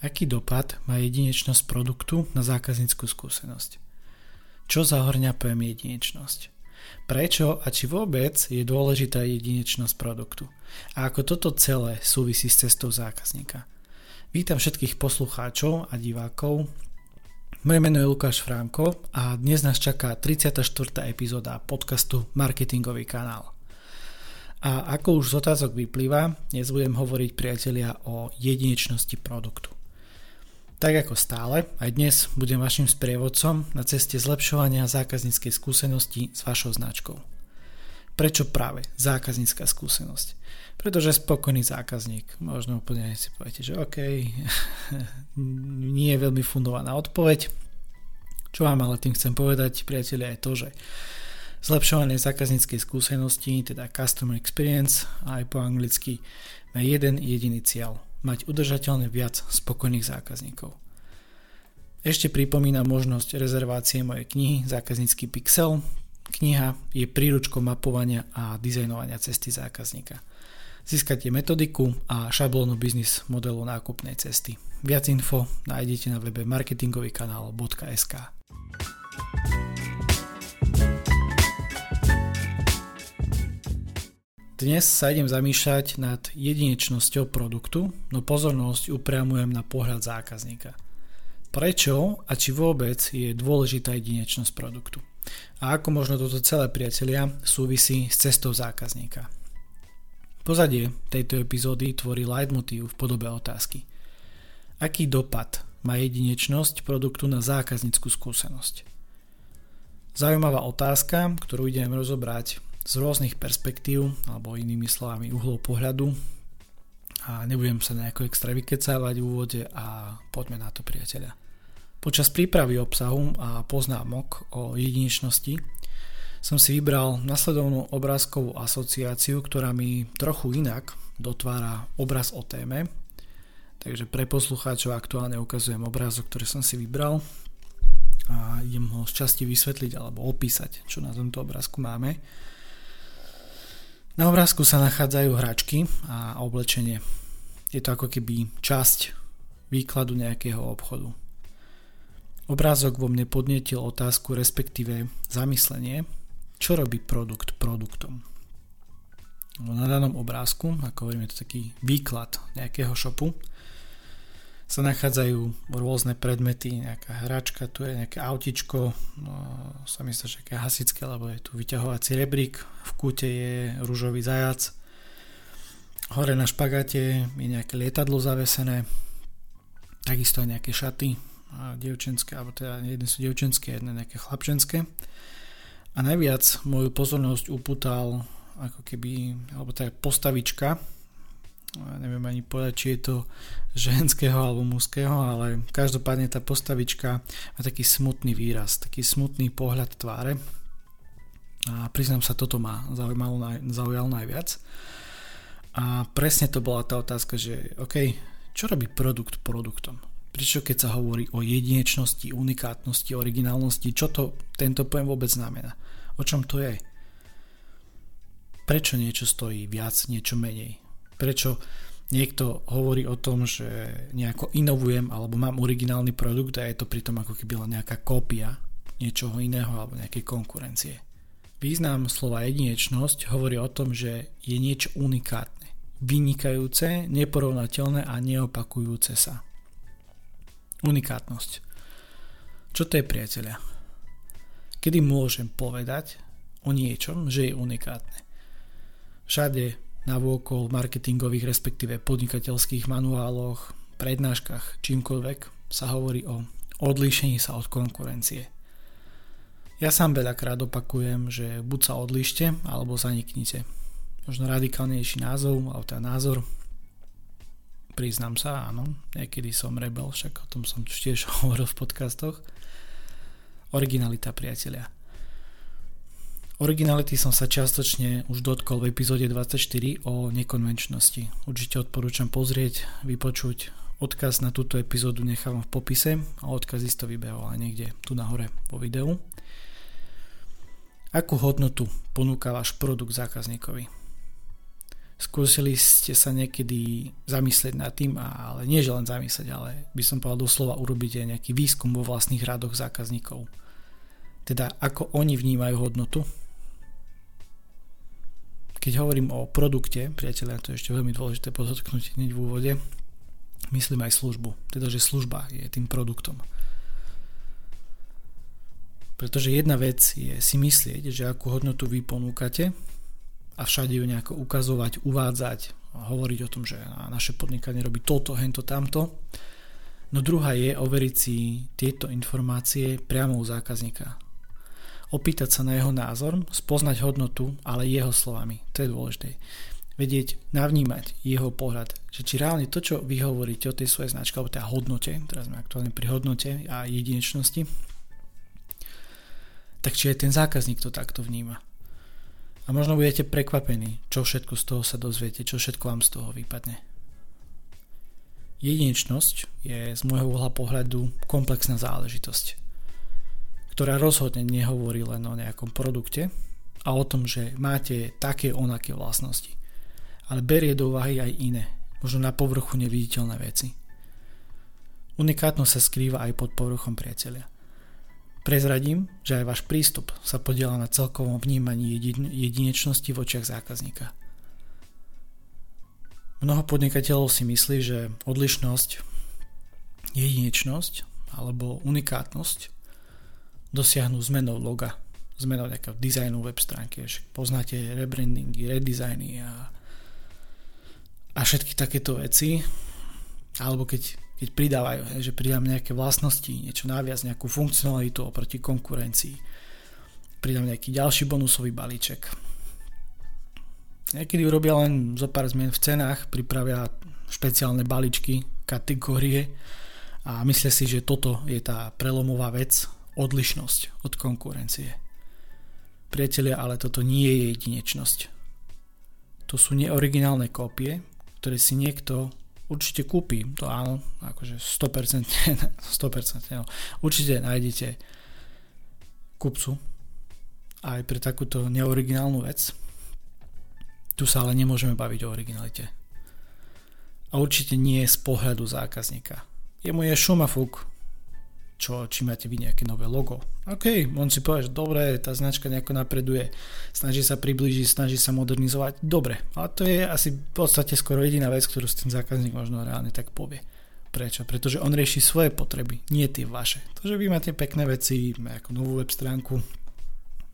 Aký dopad má jedinečnosť produktu na zákazníckú skúsenosť? Čo zahorňa pojem jedinečnosť? Prečo a či vôbec je dôležitá jedinečnosť produktu? A ako toto celé súvisí s cestou zákazníka? Vítam všetkých poslucháčov a divákov. Moje meno je Lukáš Franko a dnes nás čaká 34. epizóda podcastu Marketingový kanál. A ako už z otázok vyplýva, dnes budem hovoriť priatelia o jedinečnosti produktu. Tak ako stále, aj dnes budem vašim sprievodcom na ceste zlepšovania zákazníckej skúsenosti s vašou značkou. Prečo práve zákaznícka skúsenosť? Pretože spokojný zákazník, možno úplne si poviete, že OK, nie je veľmi fundovaná odpoveď. Čo vám ale tým chcem povedať, priatelia, je to, že zlepšovanie zákazníckej skúsenosti, teda customer experience, aj po anglicky, má jeden jediný cieľ – mať udržateľne viac spokojných zákazníkov. Ešte pripomínam možnosť rezervácie mojej knihy Zákaznícky pixel. Kniha je príručkou mapovania a dizajnovania cesty zákazníka. Získate metodiku a šablónu biznis modelu nákupnej cesty. Viac info nájdete na webe marketingovýkanál.sk. Dnes sa idem zamýšľať nad jedinečnosťou produktu, no pozornosť upriamujem na pohľad zákazníka. Prečo a či vôbec je dôležitá jedinečnosť produktu? A ako možno toto celé priatelia súvisí s cestou zákazníka? Pozadie tejto epizódy tvorí leitmotív v podobe otázky. Aký dopad má jedinečnosť produktu na zákazníckú skúsenosť? Zaujímavá otázka, ktorú idem rozobrať z rôznych perspektív, alebo inými slovami uhlov pohľadu a nebudem sa nejako extra vykecávať v úvode a poďme na to priateľa. Počas prípravy obsahu a poznámok o jedinečnosti som si vybral nasledovnú obrázkovú asociáciu, ktorá mi trochu inak dotvára obraz o téme. Takže pre poslucháčov aktuálne ukazujem obrázok, ktorý som si vybral a idem ho z časti vysvetliť alebo opísať, čo na tomto obrázku máme. Na obrázku sa nachádzajú hračky a oblečenie. Je to ako keby časť výkladu nejakého obchodu. Obrázok vo mne podnetil otázku, respektíve zamyslenie, čo robí produkt produktom. Na danom obrázku, ako hovoríme, to taký výklad nejakého shopu, sa nachádzajú rôzne predmety, nejaká hračka, tu je nejaké autičko, no, sa myslí, že nejaké hasické, lebo je tu vyťahovací rebrík, v kúte je rúžový zajac, hore na špagáte je nejaké lietadlo zavesené, takisto aj nejaké šaty, dievčenské, alebo teda jedné sú dievčenské, jedné nejaké chlapčenské. A najviac moju pozornosť upútal ako keby, alebo teda postavička, neviem ani povedať, či je to ženského alebo mužského, ale každopádne tá postavička má taký smutný výraz, taký smutný pohľad tváre a priznám sa, toto ma zaujalo, zaujalo najviac. A presne to bola tá otázka, že OK, čo robí produkt produktom? Prečo keď sa hovorí o jedinečnosti, unikátnosti, originálnosti, čo to tento pojem vôbec znamená? O čom to je? Prečo niečo stojí viac, niečo menej? Prečo niekto hovorí o tom, že nejako inovujem alebo mám originálny produkt a je to pritom ako keby len nejaká kópia niečoho iného alebo nejakej konkurencie. Význam slova jedinečnosť hovorí o tom, že je niečo unikátne, vynikajúce, neporovnateľné a neopakujúce sa. Unikátnosť. Čo to je priateľia? Kedy môžem povedať o niečom, že je unikátne? Všade navôkol marketingových respektíve podnikateľských manuáloch, prednáškach, čímkoľvek sa hovorí o odlíšení sa od konkurencie. Ja sám veľakrát opakujem, že buď sa odlište, alebo zaniknite. Možno radikálnejší názov, alebo teda názor. Priznám sa, áno, niekedy som rebel, však o tom som tiež hovoril v podcastoch. Originalita, priatelia. Originality som sa čiastočne už dotkol v epizóde 24 o nekonvenčnosti. Určite odporúčam pozrieť, vypočuť. Odkaz na túto epizódu nechávam v popise a odkaz isto vybehol aj niekde tu nahore po videu. Akú hodnotu ponúka váš produkt zákazníkovi? Skúsili ste sa niekedy zamyslieť nad tým, ale nie že len zamyslieť, ale by som povedal doslova urobiť aj nejaký výskum vo vlastných radoch zákazníkov. Teda ako oni vnímajú hodnotu. Keď hovorím o produkte, priateľia, to je ešte veľmi dôležité podotknúť hneď v úvode, myslím aj službu. Teda, že služba je tým produktom. Pretože jedna vec je si myslieť, že akú hodnotu vy ponúkate a všade ju nejako ukazovať, uvádzať hovoriť o tom, že naše podnikanie robí toto, hento, tamto. No druhá je overiť si tieto informácie priamo u zákazníka. Opýtať sa na jeho názor, spoznať hodnotu, ale jeho slovami. To je dôležité. Vedieť, navnímať jeho pohľad, že či reálne to, čo vy hovoríte o tej svojej značke, alebo tej hodnote, teraz sme aktuálne pri hodnote a jedinečnosti, tak či aj ten zákazník to takto vníma. A možno budete prekvapení, čo všetko z toho sa dozviete, čo všetko vám z toho vypadne. Jedinečnosť je z môjho uhla pohľadu komplexná záležitosť, ktorá rozhodne nehovorí len o nejakom produkte a o tom, že máte také onaké vlastnosti, ale berie do úvahy aj iné, možno na povrchu neviditeľné veci. Unikátnosť sa skrýva aj pod povrchom priateľia. Prezradím, že aj váš prístup sa podiela na celkovom vnímaní jedinečnosti v očiach zákazníka. Mnoho podnikateľov si myslí, že odlišnosť, jedinečnosť alebo unikátnosť dosiahnu zmenou loga, zmenou nejakého dizajnu web stránky. Poznáte rebrandingy, redesigny a, a všetky takéto veci. Alebo keď keď pridávajú, že pridám nejaké vlastnosti, niečo naviac, nejakú funkcionalitu oproti konkurencii. Pridám nejaký ďalší bonusový balíček. Niekedy urobia len zo pár zmien v cenách, pripravia špeciálne balíčky, kategórie a myslia si, že toto je tá prelomová vec, odlišnosť od konkurencie. Priatelia, ale toto nie je jedinečnosť. To sú neoriginálne kópie, ktoré si niekto určite kúpi, to áno, akože 100%, 100% no. určite nájdete kupcu aj pre takúto neoriginálnu vec. Tu sa ale nemôžeme baviť o originalite. A určite nie z pohľadu zákazníka. Jemu je šumafúk, čo, či máte vy nejaké nové logo. OK, on si povie, že dobre, tá značka nejako napreduje, snaží sa priblížiť, snaží sa modernizovať, dobre. A to je asi v podstate skoro jediná vec, ktorú si ten zákazník možno reálne tak povie. Prečo? Pretože on rieši svoje potreby, nie tie vaše. To, že vy máte pekné veci, ako novú web stránku,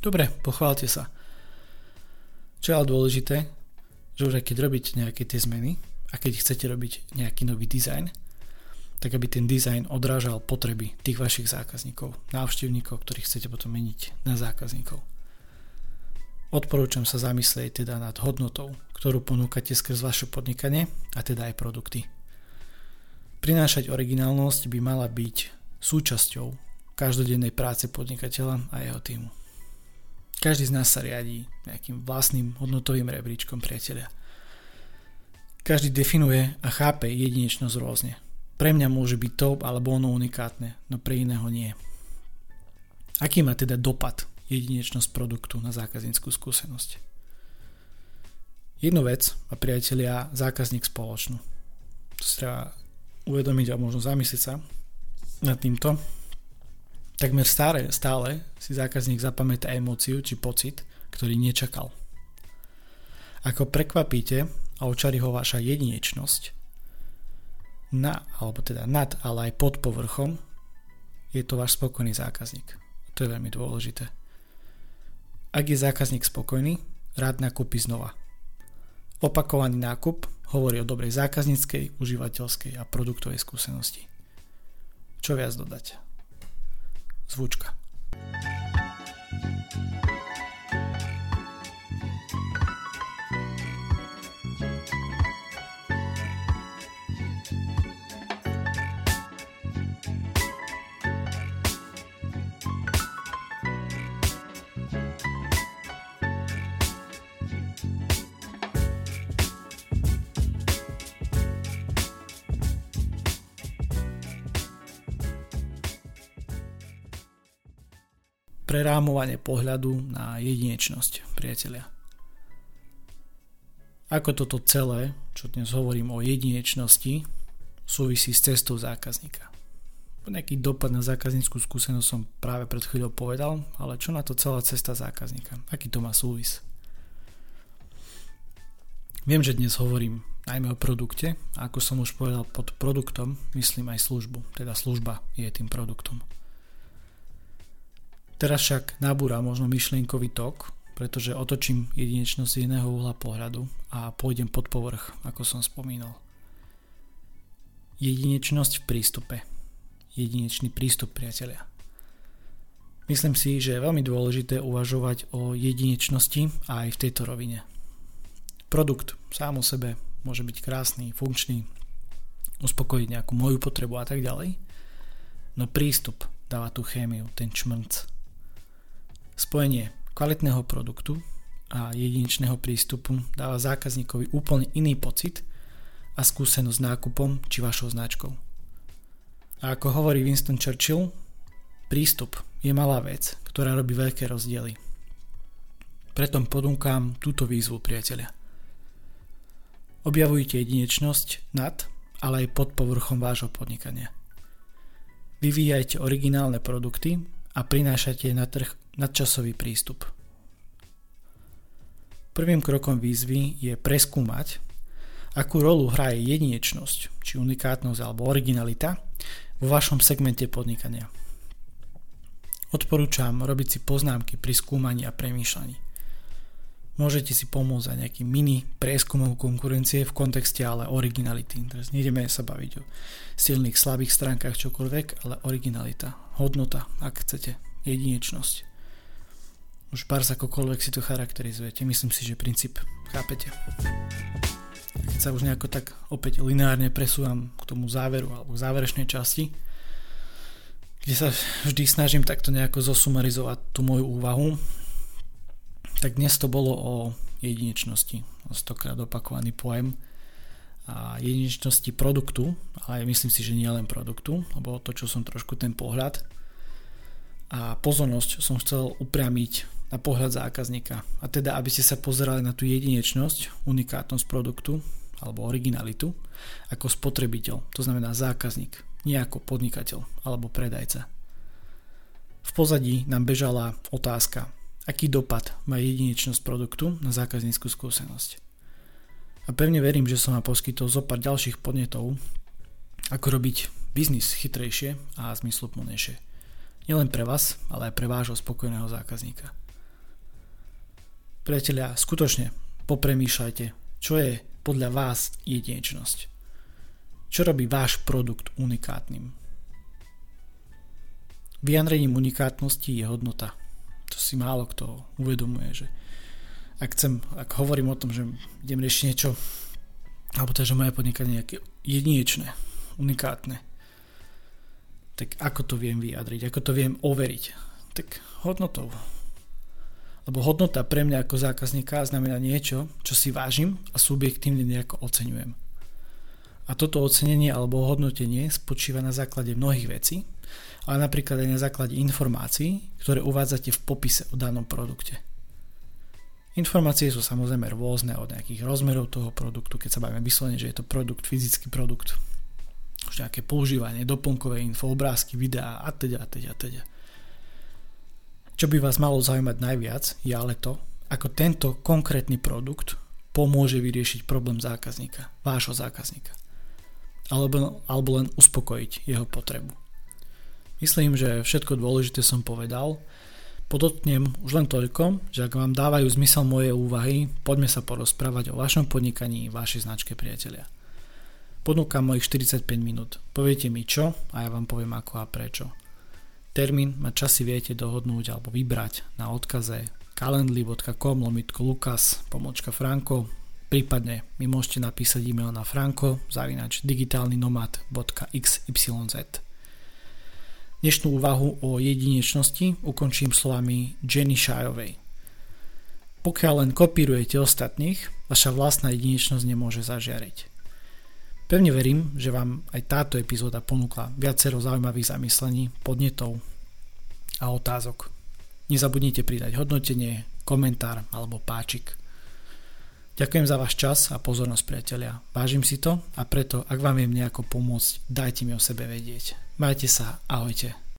dobre, pochválte sa. Čo je ale dôležité, že už aj keď robíte nejaké tie zmeny a keď chcete robiť nejaký nový dizajn, tak aby ten dizajn odrážal potreby tých vašich zákazníkov, návštevníkov, ktorých chcete potom meniť na zákazníkov. Odporúčam sa zamyslieť teda nad hodnotou, ktorú ponúkate skrz vaše podnikanie a teda aj produkty. Prinášať originálnosť by mala byť súčasťou každodennej práce podnikateľa a jeho týmu. Každý z nás sa riadí nejakým vlastným hodnotovým rebríčkom priateľa. Každý definuje a chápe jedinečnosť rôzne pre mňa môže byť to alebo ono unikátne, no pre iného nie. Aký má teda dopad jedinečnosť produktu na zákazníckú skúsenosť? Jednu vec a priatelia zákazník spoločnú. To si treba uvedomiť a možno zamyslieť sa nad týmto. Takmer stále, stále si zákazník zapamätá emóciu či pocit, ktorý nečakal. Ako prekvapíte a očari ho vaša jedinečnosť, na, alebo teda nad, ale aj pod povrchom, je to váš spokojný zákazník. To je veľmi dôležité. Ak je zákazník spokojný, rád nakúpi znova. Opakovaný nákup hovorí o dobrej zákazníckej, užívateľskej a produktovej skúsenosti. Čo viac dodať? Zvučka. Prerámovanie pohľadu na jedinečnosť, priatelia. ako toto celé, čo dnes hovorím o jedinečnosti, súvisí s cestou zákazníka. Nejaký dopad na zákazníckú skúsenosť som práve pred chvíľou povedal, ale čo na to celá cesta zákazníka? Aký to má súvis? Viem, že dnes hovorím najmä o produkte a ako som už povedal pod produktom myslím aj službu, teda služba je tým produktom. Teraz však nabúra možno myšlienkový tok, pretože otočím jedinečnosť z iného uhla pohľadu a pôjdem pod povrch, ako som spomínal. Jedinečnosť v prístupe. Jedinečný prístup, priatelia. Myslím si, že je veľmi dôležité uvažovať o jedinečnosti aj v tejto rovine. Produkt sám o sebe môže byť krásny, funkčný, uspokojiť nejakú moju potrebu a tak ďalej, no prístup dáva tú chémiu, ten čmrnc. Spojenie kvalitného produktu a jedinečného prístupu dáva zákazníkovi úplne iný pocit a skúsenosť s nákupom či vašou značkou. A ako hovorí Winston Churchill, prístup je malá vec, ktorá robí veľké rozdiely. Preto ponúkam túto výzvu, priateľia. Objavujte jedinečnosť nad, ale aj pod povrchom vášho podnikania. Vyvíjajte originálne produkty a prinášate na trh nadčasový prístup. Prvým krokom výzvy je preskúmať, akú rolu hraje jedinečnosť, či unikátnosť alebo originalita vo vašom segmente podnikania. Odporúčam robiť si poznámky pri skúmaní a premýšľaní. Môžete si pomôcť aj nejaký mini prieskumov konkurencie v kontexte ale originality. Teraz nejdeme sa baviť o silných, slabých stránkach čokoľvek, ale originalita, hodnota, ak chcete, jedinečnosť. Už pár akokoľvek si to charakterizujete. Myslím si, že princíp chápete. Keď sa už nejako tak opäť lineárne presúvam k tomu záveru alebo k záverečnej časti, kde sa vždy snažím takto nejako zosumarizovať tú moju úvahu, tak dnes to bolo o jedinečnosti. Stokrát opakovaný pojem a jedinečnosti produktu, ale myslím si, že nie len produktu, lebo to, čo som trošku ten pohľad a pozornosť som chcel upriamiť na pohľad zákazníka. A teda, aby ste sa pozerali na tú jedinečnosť, unikátnosť produktu alebo originalitu ako spotrebiteľ, to znamená zákazník, nie ako podnikateľ alebo predajca. V pozadí nám bežala otázka, aký dopad má jedinečnosť produktu na zákazníckú skúsenosť. A pevne verím, že som vám poskytol zo pár ďalších podnetov, ako robiť biznis chytrejšie a zmysluplnejšie. Nielen pre vás, ale aj pre vášho spokojného zákazníka. Priatelia, skutočne popremýšľajte, čo je podľa vás jedinečnosť. Čo robí váš produkt unikátnym? Vyjadrením unikátnosti je hodnota. To si málo kto uvedomuje, že ak, chcem, ak hovorím o tom, že idem riešiť niečo, alebo teda, že moje podnikanie je jedinečné, unikátne, tak ako to viem vyjadriť, ako to viem overiť? Tak hodnotou, lebo hodnota pre mňa ako zákazníka znamená niečo, čo si vážim a subjektívne nejako oceňujem. A toto ocenenie alebo hodnotenie spočíva na základe mnohých vecí, ale napríklad aj na základe informácií, ktoré uvádzate v popise o danom produkte. Informácie sú samozrejme rôzne od nejakých rozmerov toho produktu, keď sa bavíme vyslovene, že je to produkt, fyzický produkt, už nejaké používanie, doplnkové info, obrázky, videá a teda a teda a teda. Čo by vás malo zaujímať najviac je ale to, ako tento konkrétny produkt pomôže vyriešiť problém zákazníka, vášho zákazníka. Alebo, alebo len uspokojiť jeho potrebu. Myslím, že všetko dôležité som povedal. Podotknem už len toľko, že ak vám dávajú zmysel moje úvahy, poďme sa porozprávať o vašom podnikaní, vašej značke priatelia. Ponúkam mojich 45 minút. Poviete mi čo a ja vám poviem ako a prečo. Termín ma časy viete dohodnúť alebo vybrať na odkaze calendly.com lomitko lukas pomočka franko prípadne mi môžete napísať e-mail na franko zavinač digitálnynomad.xyz Dnešnú úvahu o jedinečnosti ukončím slovami Jenny Shajovej. Pokiaľ len kopírujete ostatných, vaša vlastná jedinečnosť nemôže zažiariť. Pevne verím, že vám aj táto epizóda ponúkla viacero zaujímavých zamyslení, podnetov a otázok. Nezabudnite pridať hodnotenie, komentár alebo páčik. Ďakujem za váš čas a pozornosť priatelia. Vážim si to a preto, ak vám viem nejako pomôcť, dajte mi o sebe vedieť. Majte sa, ahojte.